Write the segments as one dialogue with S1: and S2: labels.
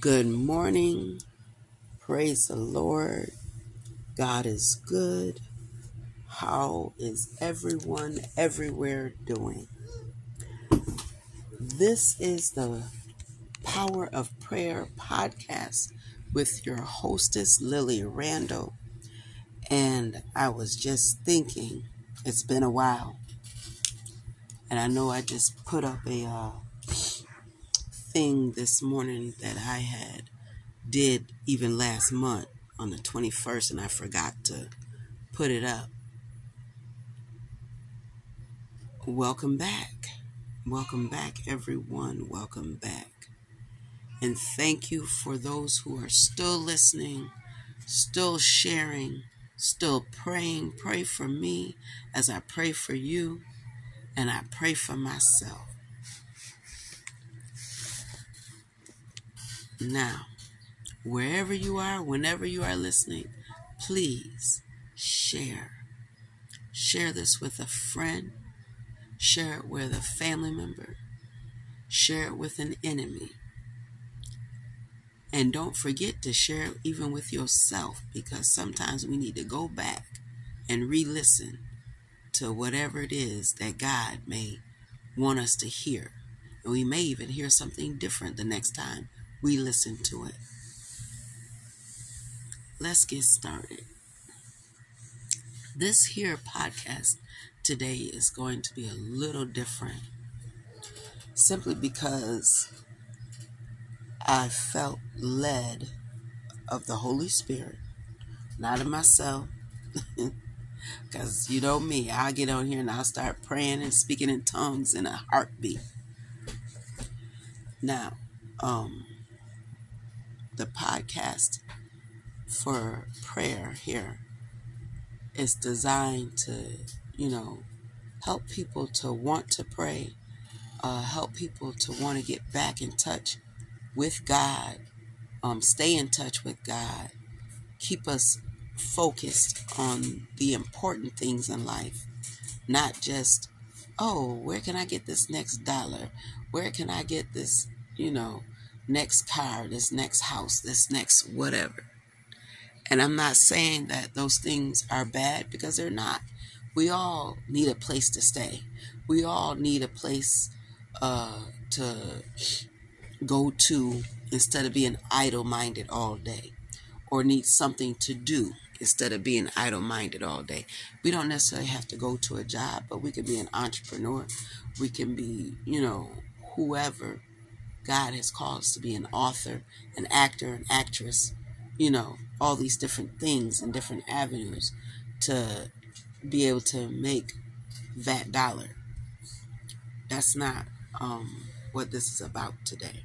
S1: Good morning. Praise the Lord. God is good. How is everyone everywhere doing? This is the Power of Prayer podcast with your hostess, Lillie Randle. And I was just thinking, it's been a while. And I know I just put up a uh, thing this morning that I had did even last month on the 21st, and I forgot to put it up. Welcome back. Welcome back, everyone. Welcome back. And thank you for those who are still listening, still sharing, still praying. Pray for me as I pray for you, and I pray for myself. Now, wherever you are, whenever you are listening, please share. Share this with a friend, share it with a family member, share it with an enemy. And don't forget to share it even with yourself because sometimes we need to go back and re listen to whatever it is that God may want us to hear. And we may even hear something different the next time we listen to it. Let's get started. This here podcast today is going to be a little different simply because I felt led of the Holy Spirit, not of myself. Because you know me, I'll get on here and I'll start praying and speaking in tongues in a heartbeat. Now, um, the podcast for prayer here is designed to, you know, help people to want to pray, uh, help people to want to get back in touch with God, um, stay in touch with God, keep us focused on the important things in life, not just, oh, where can I get this next dollar? Where can I get this, you know, next car, this next house, this next whatever. And I'm not saying that those things are bad because they're not. We all need a place to stay. We all need a place uh, to go to instead of being idle minded all day, or need something to do instead of being idle minded all day. We don't necessarily have to go to a job, but we can be an entrepreneur. We can be, you know, whoever God has called us to be an author, an actor, an actress, you know, all these different things and different avenues to be able to make that dollar. That's not um, what this is about today.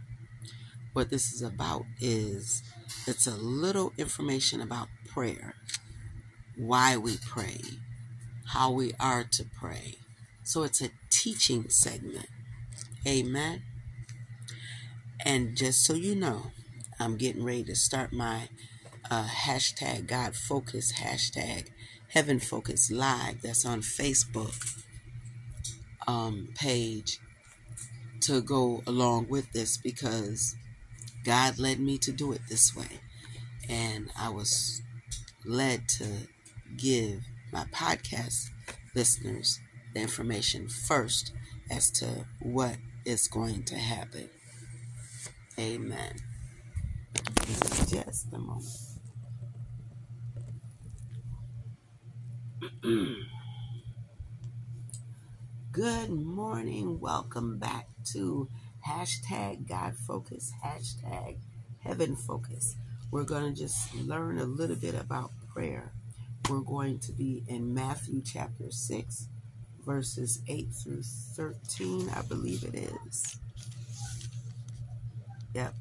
S1: What this is about is it's a little information about prayer, why we pray, how we are to pray. So it's a teaching segment. Amen. And just so you know, I'm getting ready to start my uh, hashtag God Focus, hashtag Heaven Focus Live that's on Facebook um, page to go along with this because God led me to do it this way. And I was led to give my podcast listeners the information first as to what is going to happen. Amen. Just a moment. Good morning. Welcome back to hashtag God Focus, hashtag Heaven Focus. We're going to just learn a little bit about prayer. We're going to be in Matthew chapter 6, verses 8 through 13, I believe it is. Yep,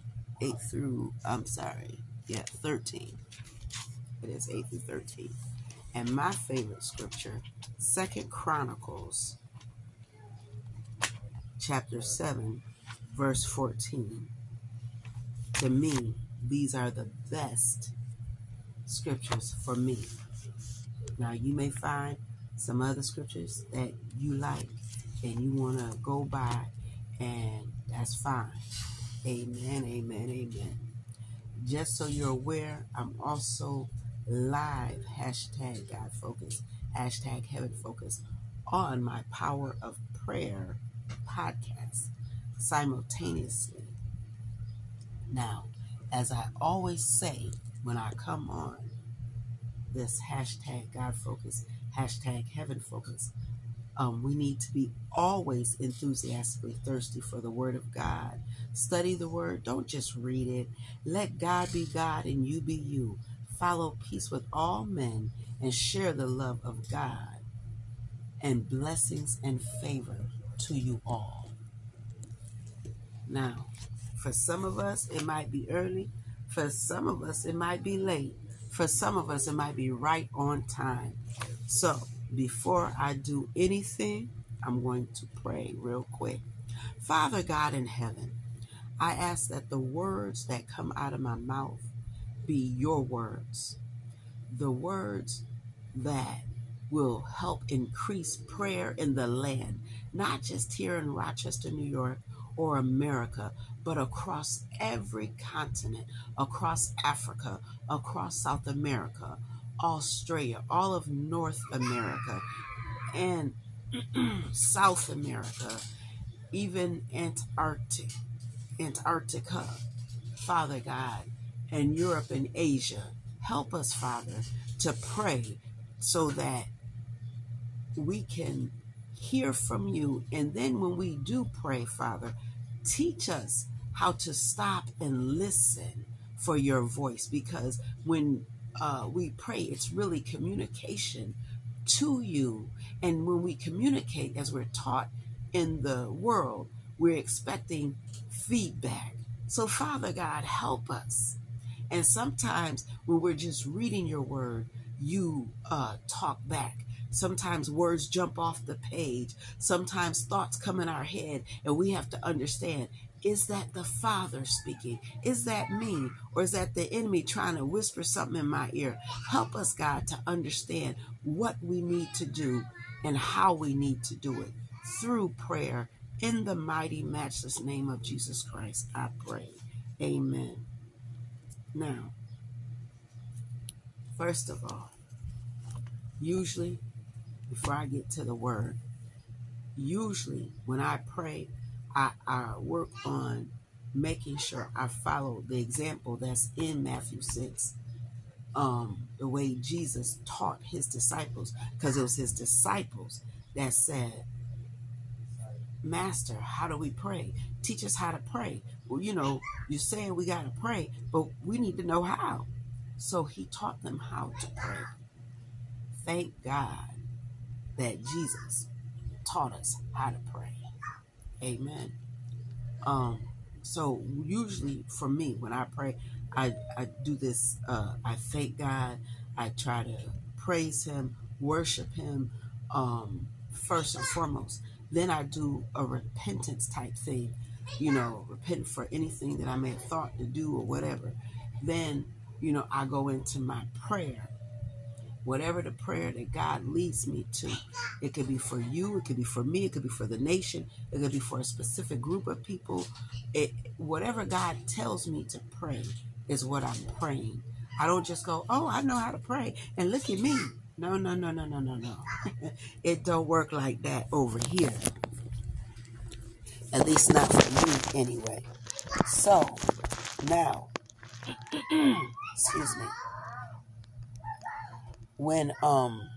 S1: 8 through, I'm sorry, yeah, 13. It is 8 through 13. And my favorite scripture, Second Chronicles, chapter 7, verse 14. To me, these are the best scriptures for me. Now, you may find some other scriptures that you like and you want to go by, and that's fine. Amen, amen, amen. Just so you're aware, I'm also live hashtag God Focus, hashtag Heaven Focus on my Power of Prayer podcast simultaneously. Now, as I always say when I come on this hashtag God Focus, hashtag Heaven Focus, um, we need to be always enthusiastically thirsty for the Word of God. Study the Word. Don't just read it. Let God be God and you be you. Follow peace with all men and share the love of God and blessings and favor to you all. Now, for some of us, it might be early. For some of us, it might be late. For some of us, it might be right on time. So, before I do anything, I'm going to pray real quick. Father God in heaven, I ask that the words that come out of my mouth be your words, the words that will help increase prayer in the land, not just here in Rochester, New York or America, but across every continent, across Africa, across South America, Australia, all of North America, and South America, even Antarctic, Antarctica, Father God, and Europe and Asia. Help us, Father, to pray so that we can hear from you. And then when we do pray, Father, teach us how to stop and listen for your voice because when uh, we pray, it's really communication to you. And when we communicate, as we're taught in the world, we're expecting feedback. So, Father God, help us. And sometimes when we're just reading your word, you uh, talk back. Sometimes words jump off the page. Sometimes thoughts come in our head, and we have to understand is that the Father speaking? Is that me? Or is that the enemy trying to whisper something in my ear? Help us, God, to understand what we need to do and how we need to do it through prayer. In the mighty, matchless name of Jesus Christ, I pray. Amen. Now, first of all, usually, before I get to the word, usually when I pray, I, I work on making sure I follow the example that's in Matthew 6, um, the way Jesus taught his disciples, because it was his disciples that said, Master, how do we pray? Teach us how to pray. Well, you know, you're saying we got to pray, but we need to know how. So he taught them how to pray. Thank God that Jesus taught us how to pray. Amen. Um, so usually for me, when I pray, I, I do this, uh, I thank God, I try to praise him, worship him, um, first and foremost. Then I do a repentance type thing, you know, repent for anything that I may have thought to do or whatever. Then, you know, I go into my prayer whatever the prayer that God leads me to. It could be for you, it could be for me, it could be for the nation, it could be for a specific group of people. It, whatever God tells me to pray is what I'm praying. I don't just go, oh, I know how to pray, and look at me. No, no, no, no, no, no, no. it don't work like that over here. At least not for me, anyway. So, now, excuse me when um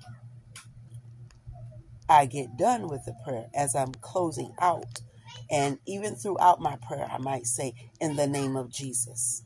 S1: I get done with the prayer as I'm closing out and even throughout my prayer I might say in the name of Jesus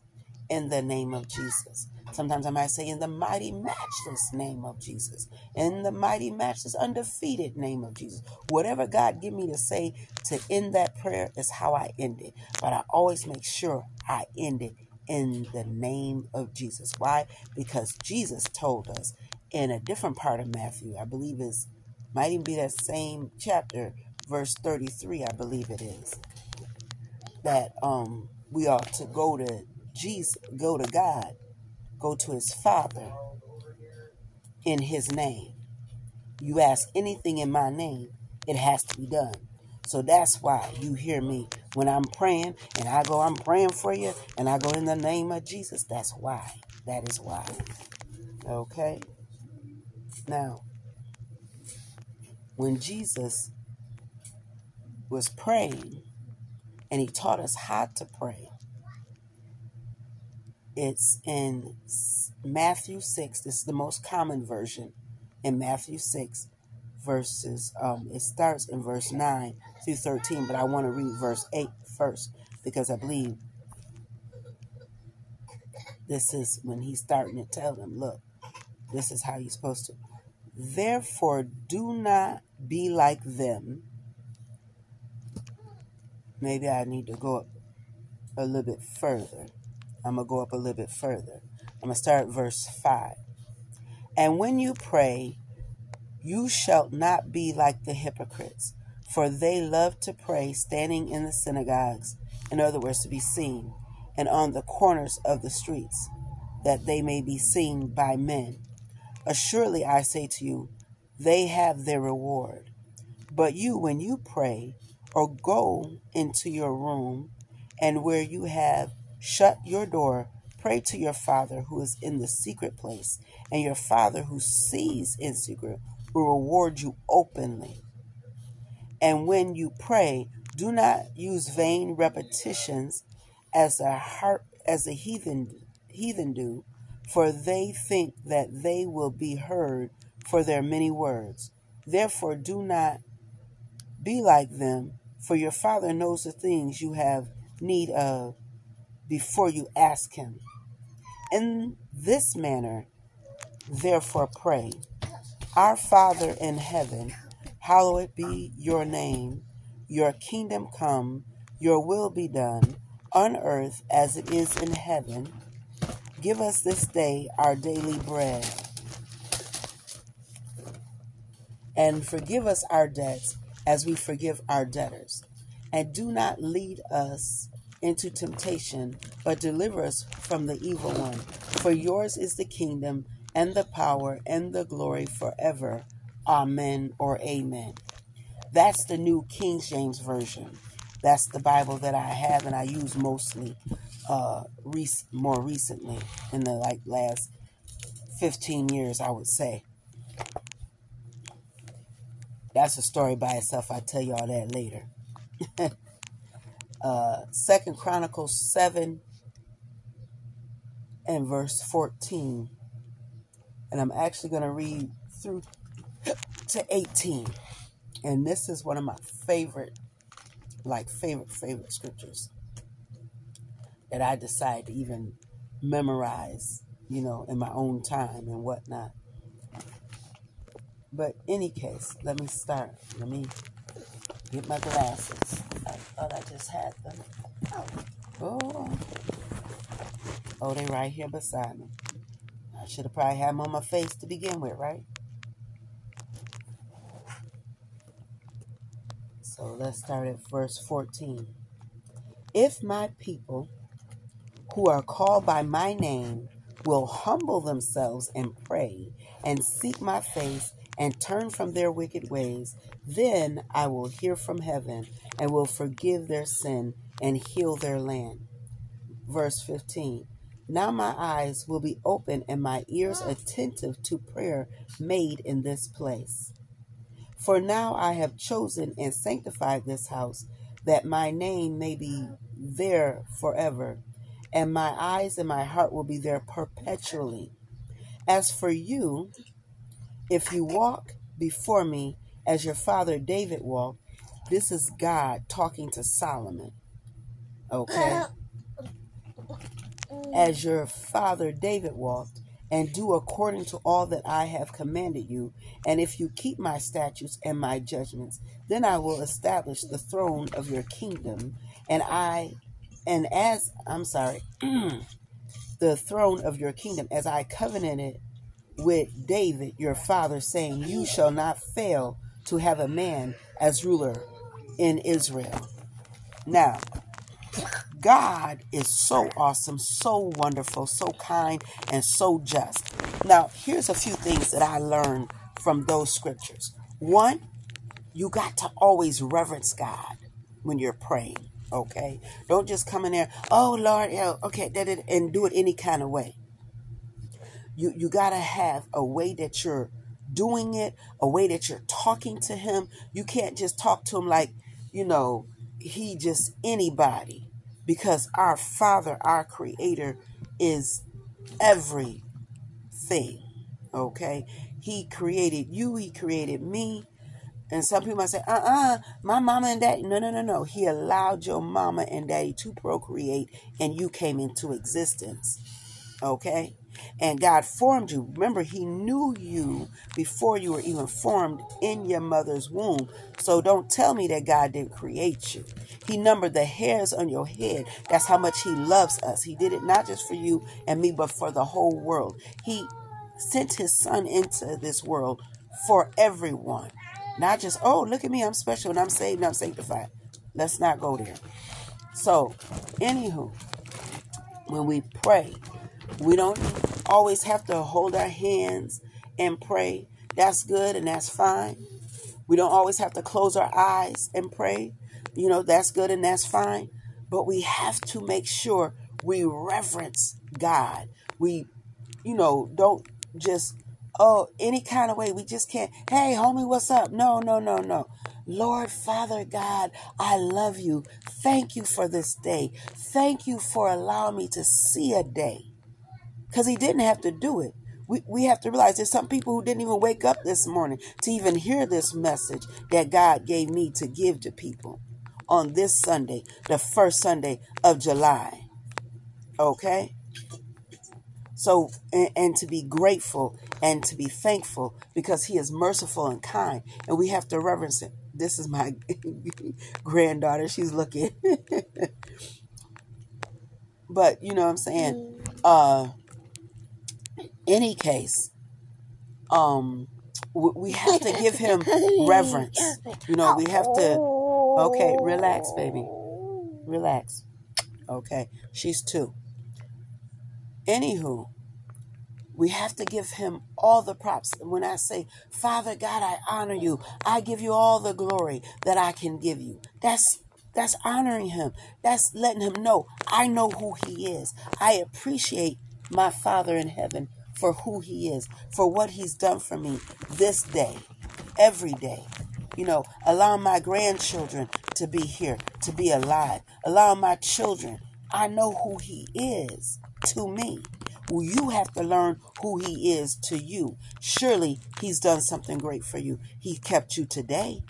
S1: in the name of Jesus sometimes I might say in the mighty matchless name of Jesus in the mighty matchless undefeated name of Jesus whatever God give me to say to end that prayer is how I end it but I always make sure I end it in the name of Jesus why because Jesus told us in a different part of Matthew. I believe is might even be that same chapter, verse 33, I believe it is. That um we ought to go to Jesus, go to God, go to his Father in his name. You ask anything in my name, it has to be done. So that's why you hear me when I'm praying and I go, I'm praying for you, and I go in the name of Jesus. That's why. That is why. Okay? Now, when Jesus was praying and he taught us how to pray, it's in Matthew 6. This is the most common version in Matthew 6, verses, um, it starts in verse 9 through 13, but I want to read verse 8 first because I believe this is when he's starting to tell them, look, this is how you're supposed to. Therefore, do not be like them. Maybe I need to go up a little bit further. I'm going to go up a little bit further. I'm going to start verse 5. And when you pray, you shall not be like the hypocrites, for they love to pray standing in the synagogues, in other words, to be seen, and on the corners of the streets, that they may be seen by men. Assuredly, I say to you, they have their reward. But you, when you pray, or go into your room, and where you have shut your door, Pray to your Father who is in the secret place, and your Father who sees in secret will reward you openly. And when you pray, do not use vain repetitions as a heart as a heathen heathen do, for they think that they will be heard for their many words. Therefore do not be like them, for your Father knows the things you have need of before you ask him. In this manner, therefore, pray Our Father in heaven, hallowed be your name, your kingdom come, your will be done, on earth as it is in heaven. Give us this day our daily bread. And forgive us our debts as we forgive our debtors. And do not lead us into temptation, but deliver us from the evil one. For yours is the kingdom and the power and the glory forever. Amen or amen. That's the new King James Version. That's the Bible that I have and I use mostly uh, rec- more recently in the like last 15 years, I would say. That's a story by itself. I'll tell you all that later. uh, Second Chronicles 7 and verse 14. And I'm actually going to read through to 18. And this is one of my favorite, like favorite, favorite scriptures that I decide to even memorize, you know, in my own time and whatnot. But any case, let me start. Let me get my glasses. Thought I just had them. Oh, oh, they right here beside me. I should have probably had them on my face to begin with, right? So let's start at verse 14. If my people who are called by my name will humble themselves and pray and seek my face and turn from their wicked ways, then I will hear from heaven and will forgive their sin and heal their land. Verse 15 Now my eyes will be open and my ears attentive to prayer made in this place. For now I have chosen and sanctified this house, that my name may be there forever, and my eyes and my heart will be there perpetually. As for you, if you walk before me as your father David walked, this is God talking to Solomon. Okay? Uh, as your father David walked, and do according to all that I have commanded you. And if you keep my statutes and my judgments, then I will establish the throne of your kingdom. And I, and as, I'm sorry, the throne of your kingdom, as I covenanted with David your father, saying, You shall not fail to have a man as ruler in Israel. Now, God is so awesome, so wonderful, so kind, and so just. Now, here's a few things that I learned from those scriptures. One, you got to always reverence God when you're praying. Okay, don't just come in there. Oh Lord, yeah, okay, that it, and do it any kind of way. You you gotta have a way that you're doing it, a way that you're talking to Him. You can't just talk to Him like you know He just anybody, because our Father, our Creator, is everything. Okay, He created you. He created me. And some people might say, uh uh my mama and daddy. No, no, no, no. He allowed your mama and daddy to procreate and you came into existence. Okay? And God formed you. Remember, He knew you before you were even formed in your mother's womb. So don't tell me that God didn't create you. He numbered the hairs on your head. That's how much He loves us. He did it not just for you and me, but for the whole world. He sent His Son into this world for everyone. Not just, oh, look at me, I'm special and I'm saved and I'm sanctified. Let's not go there. So, anywho, when we pray, we don't always have to hold our hands and pray. That's good and that's fine. We don't always have to close our eyes and pray. You know, that's good and that's fine. But we have to make sure we reverence God. We, you know, don't just oh, any kind of way. We just can't, hey, homie, what's up? No, no, no, no. Lord, Father God, I love you. Thank you for this day. Thank you for allowing me to see a day. Because he didn't have to do it. We, we have to realize there's some people who didn't even wake up this morning to even hear this message that God gave me to give to people on this Sunday, the first Sunday of July. Okay? So, and, and, to be grateful and to be thankful because He is merciful and kind, and we have to reverence Him. This is my granddaughter. She's looking. but, you know what I'm saying? Uh, any case, um, we have to give Him reverence. You know, we have to. Okay, relax, baby. Relax. Okay, she's two. Anywho, we have to give him all the props. When I say, Father God, I honor you, I give you all the glory that I can give you. That's that's honoring him. That's letting him know I know who he is. I appreciate my Father in heaven for who he is, for what he's done for me this day, every day. You know, allowing my grandchildren to be here, to be alive, allowing my children. I know who he is to me. Well, you have to learn who he is to you. Surely he's done something great for you. He kept you today.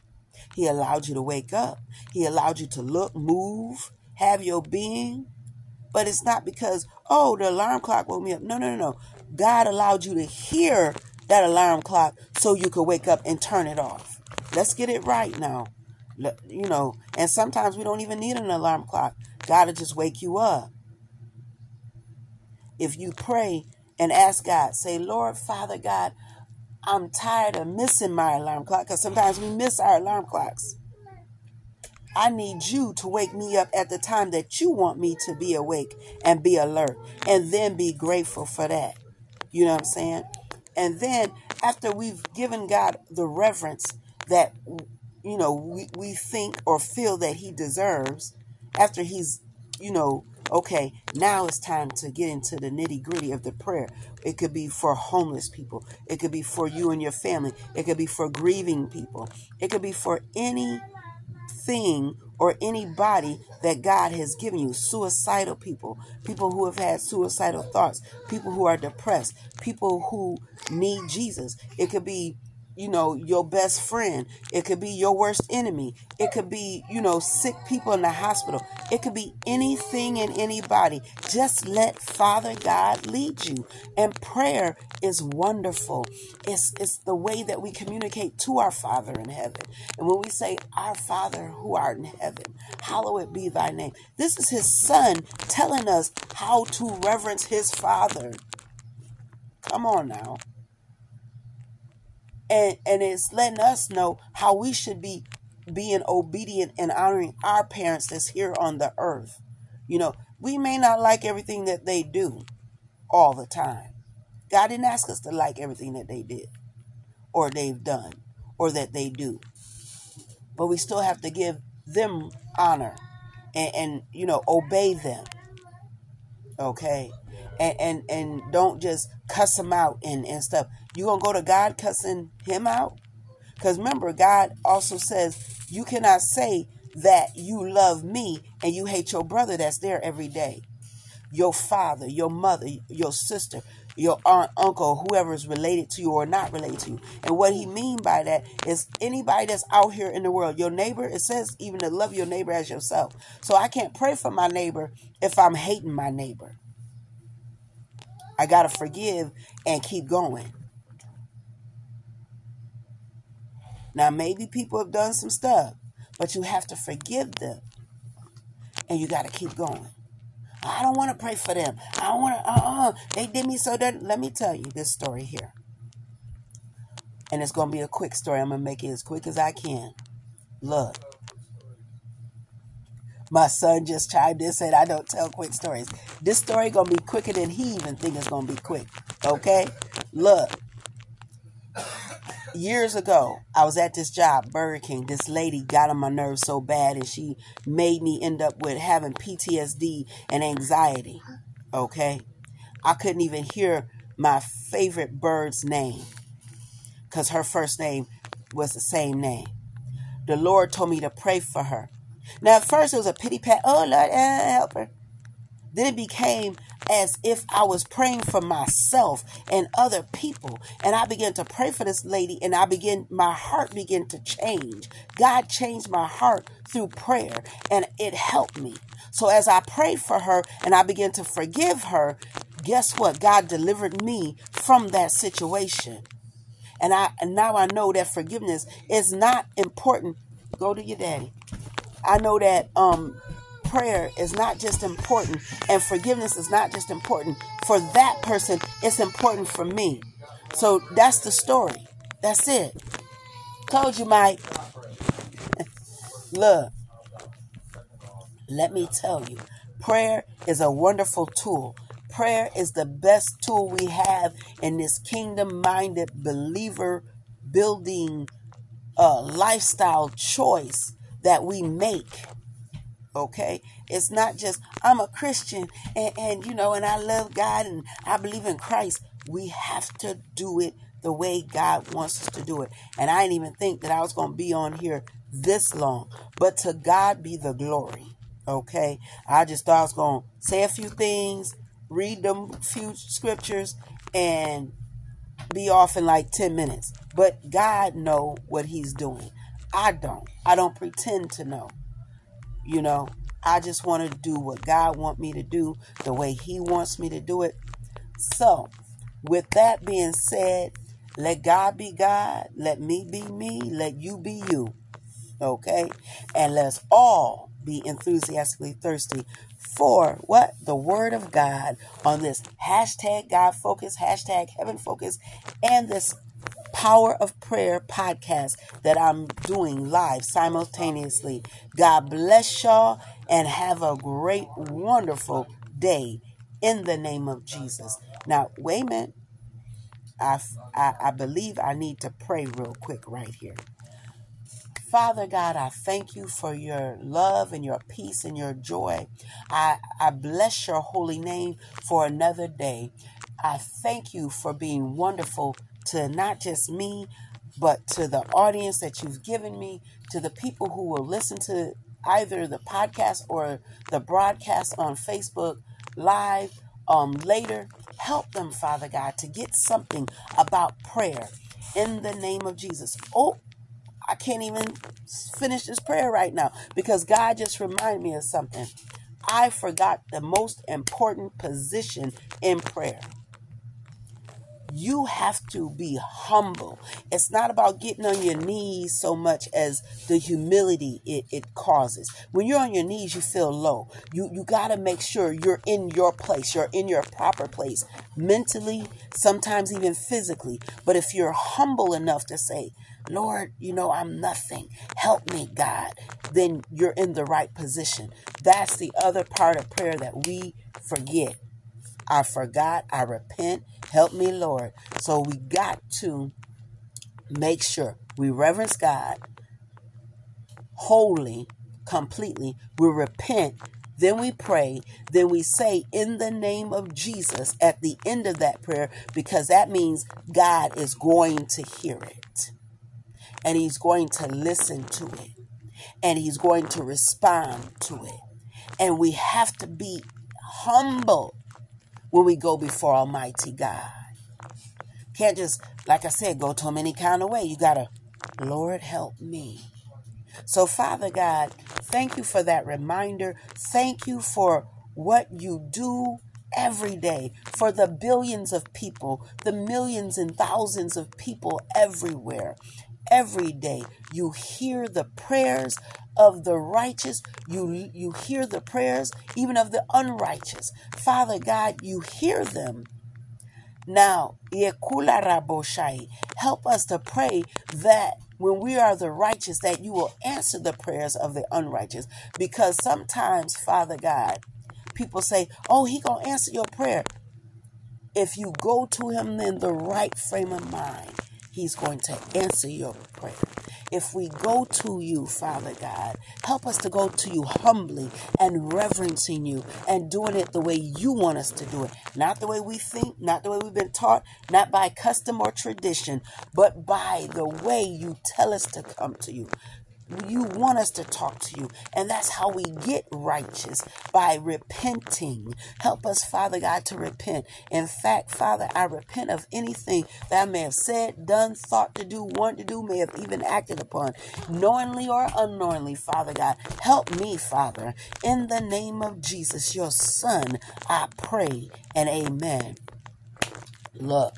S1: He allowed you to wake up. He allowed you to look, move, have your being. But it's not because, oh, the alarm clock woke me up. No, no, no, no. God allowed you to hear that alarm clock so you could wake up and turn it off. Let's get it right now. You know, and sometimes we don't even need an alarm clock. God will just wake you up if you pray and ask God, say, Lord, Father God, I'm tired of missing my alarm clock because sometimes we miss our alarm clocks. I need you to wake me up at the time that you want me to be awake and be alert and then be grateful for that. You know what I'm saying? And then after we've given God the reverence that, you know, we, we think or feel that he deserves, after he's, you know, okay, now it's time to get into the nitty gritty of the prayer. It could be for homeless people. It could be for you and your family. It could be for grieving people. It could be for anything or anybody that God has given you. Suicidal people, people who have had suicidal thoughts, people who are depressed, people who need Jesus. It could be you know, your best friend. It could be your worst enemy. It could be, you know, sick people in the hospital. It could be anything and anybody. Just let Father God lead you. And prayer is wonderful. It's, it's the way that we communicate to our Father in heaven. And when we say, Our Father who art in heaven, hallowed be thy name. This is his son telling us how to reverence his Father. Come on now and and it's letting us know how we should be being obedient and honoring our parents that's here on the earth. You know, we may not like everything that they do all the time. God didn't ask us to like everything that they did or they've done or that they do. but we still have to give them honor and, and you know, obey them. Okay? And, and and don't just cuss them out and, and stuff. You gonna go to God cussing him out? Because remember, God also says you cannot say that you love me and you hate your brother that's there every day. Your father, your mother, your sister, your aunt, uncle, whoever is related to you or not related to you. And what he mean by that is anybody that's out here in the world, your neighbor, it says even to love your neighbor as yourself. So I can't pray for my neighbor if I'm hating my neighbor. I got to forgive and keep going. Now, maybe people have done some stuff, but you have to forgive them and you got to keep going. I don't want to pray for them. I don't want to, uh uh. They did me so that. Let me tell you this story here. And it's going to be a quick story. I'm going to make it as quick as I can. Look. My son just chimed in said, I don't tell quick stories. This story going to be quicker than he even think it's going to be quick. Okay? Look years ago, I was at this job, Burger King. This lady got on my nerves so bad, and she made me end up with having PTSD and anxiety. Okay? I couldn't even hear my favorite bird's name because her first name was the same name. The Lord told me to pray for her. Now, at first, it was a pity pat. Oh, Lord, uh, help her. Then it became as if I was praying for myself and other people. And I began to pray for this lady and I began, my heart began to change. God changed my heart through prayer and it helped me. So as I prayed for her and I began to forgive her, guess what? God delivered me from that situation. And I and now I know that forgiveness is not important. Go to your daddy. I know that um prayer is not just important and forgiveness is not just important for that person, it's important for me. So that's the story. That's it. Told you, Mike. Look, let me tell you, prayer is a wonderful tool. Prayer is the best tool we have in this kingdom minded believer building uh, lifestyle choice that we make okay? It's not just i'm a christian and, and you know and i love god and i believe in christ. We have to do it the way god wants us to do it. And i didn't even think that i was going to be on here this long. But to god be the glory okay? I just thought i was going to say a few things read them few scriptures and be off in like 10 minutes. But god know what he's doing. I don't. I don't pretend to know you know, I just want to do what God wants me to do the way He wants me to do it. So, with that being said, let God be God, let me be me, let you be you. Okay? And let's all be enthusiastically thirsty for what? The Word of God on this hashtag God focus, hashtag heaven focus, and this Power of Prayer podcast that I'm doing live simultaneously. God bless y'all and have a great, wonderful day in the name of Jesus. Now, wait a minute. I, I, I believe I need to pray real quick right here. Father God, I thank you for your love and your peace and your joy. I, I bless your holy name for another day. I thank you for being wonderful to not just me, but to the audience that you've given me, to the people who will listen to either the podcast or the broadcast on Facebook live um, later. Help them, Father God, to get something about prayer in the name of Jesus. Oh, I can't even finish this prayer right now because God just reminded me of something. I forgot the most important position in prayer you have to be humble. It's not about getting on your knees so much as the humility it, it causes. When you're on your knees, you feel low. You you gotta make sure you're in your place, you're in your proper place, mentally, sometimes even physically. But if you're humble enough to say, Lord, you know, I'm nothing. Help me, God. Then you're in the right position. That's the other part of prayer that we forget. I forgot. I repent. Help me, Lord. So we got to make sure we reverence God. wholly, completely. We repent, then we pray, then we say in the name of Jesus at the end of that prayer because that means God is going to hear it and he's going to listen to it and he's going to respond to it. And we have to be humble when we go before Almighty God. Can't just, like I said, go to him any kind of way. You got to, Lord, help me. So, Father God, thank you for that reminder. Thank you for what you do every day for the billions of people, the millions and thousands of people everywhere. Every day, you hear the prayers of the righteous. You, you hear the prayers even of the unrighteous. Father God, you hear them. Now, help us to pray that when we are the righteous, that you will answer the prayers of the unrighteous. Because sometimes, Father God, people say, oh, he going to answer your prayer. If you go to him in the right frame of mind, he's going to answer your prayer if we go to you, Father God. Help us to go to you humbly and reverencing you and doing it the way you want us to do it. Not the way we think, not the way we've been taught, not by custom or tradition, but by the way you tell us to come to you. You want us to talk to you. And that's how we get righteous by repenting. Help us, Father God, to repent. In fact, Father, I repent of anything that I may have said, done, thought to do, wanted to do, may have even acted upon, knowingly or unknowingly, Father God. Help me, Father. In the name of Jesus, your Son, I pray and amen. Look,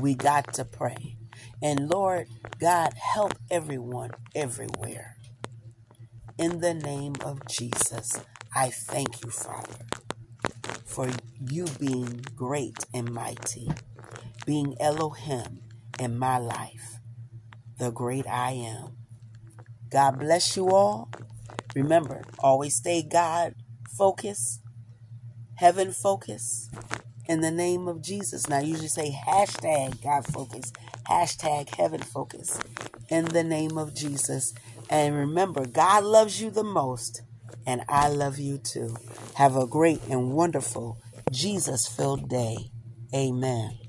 S1: we got to pray. And Lord God, help everyone everywhere. In the name of Jesus, I thank you, Father, for you being great and mighty, being Elohim in my life, the great I am. God bless you all. Remember, always stay God focused, heaven focused, in the name of Jesus. Now, I usually say hashtag God focus, hashtag heaven focus in the name of Jesus. And remember, God loves you the most, and I love you too. Have a great and wonderful Jesus filled day. Amen.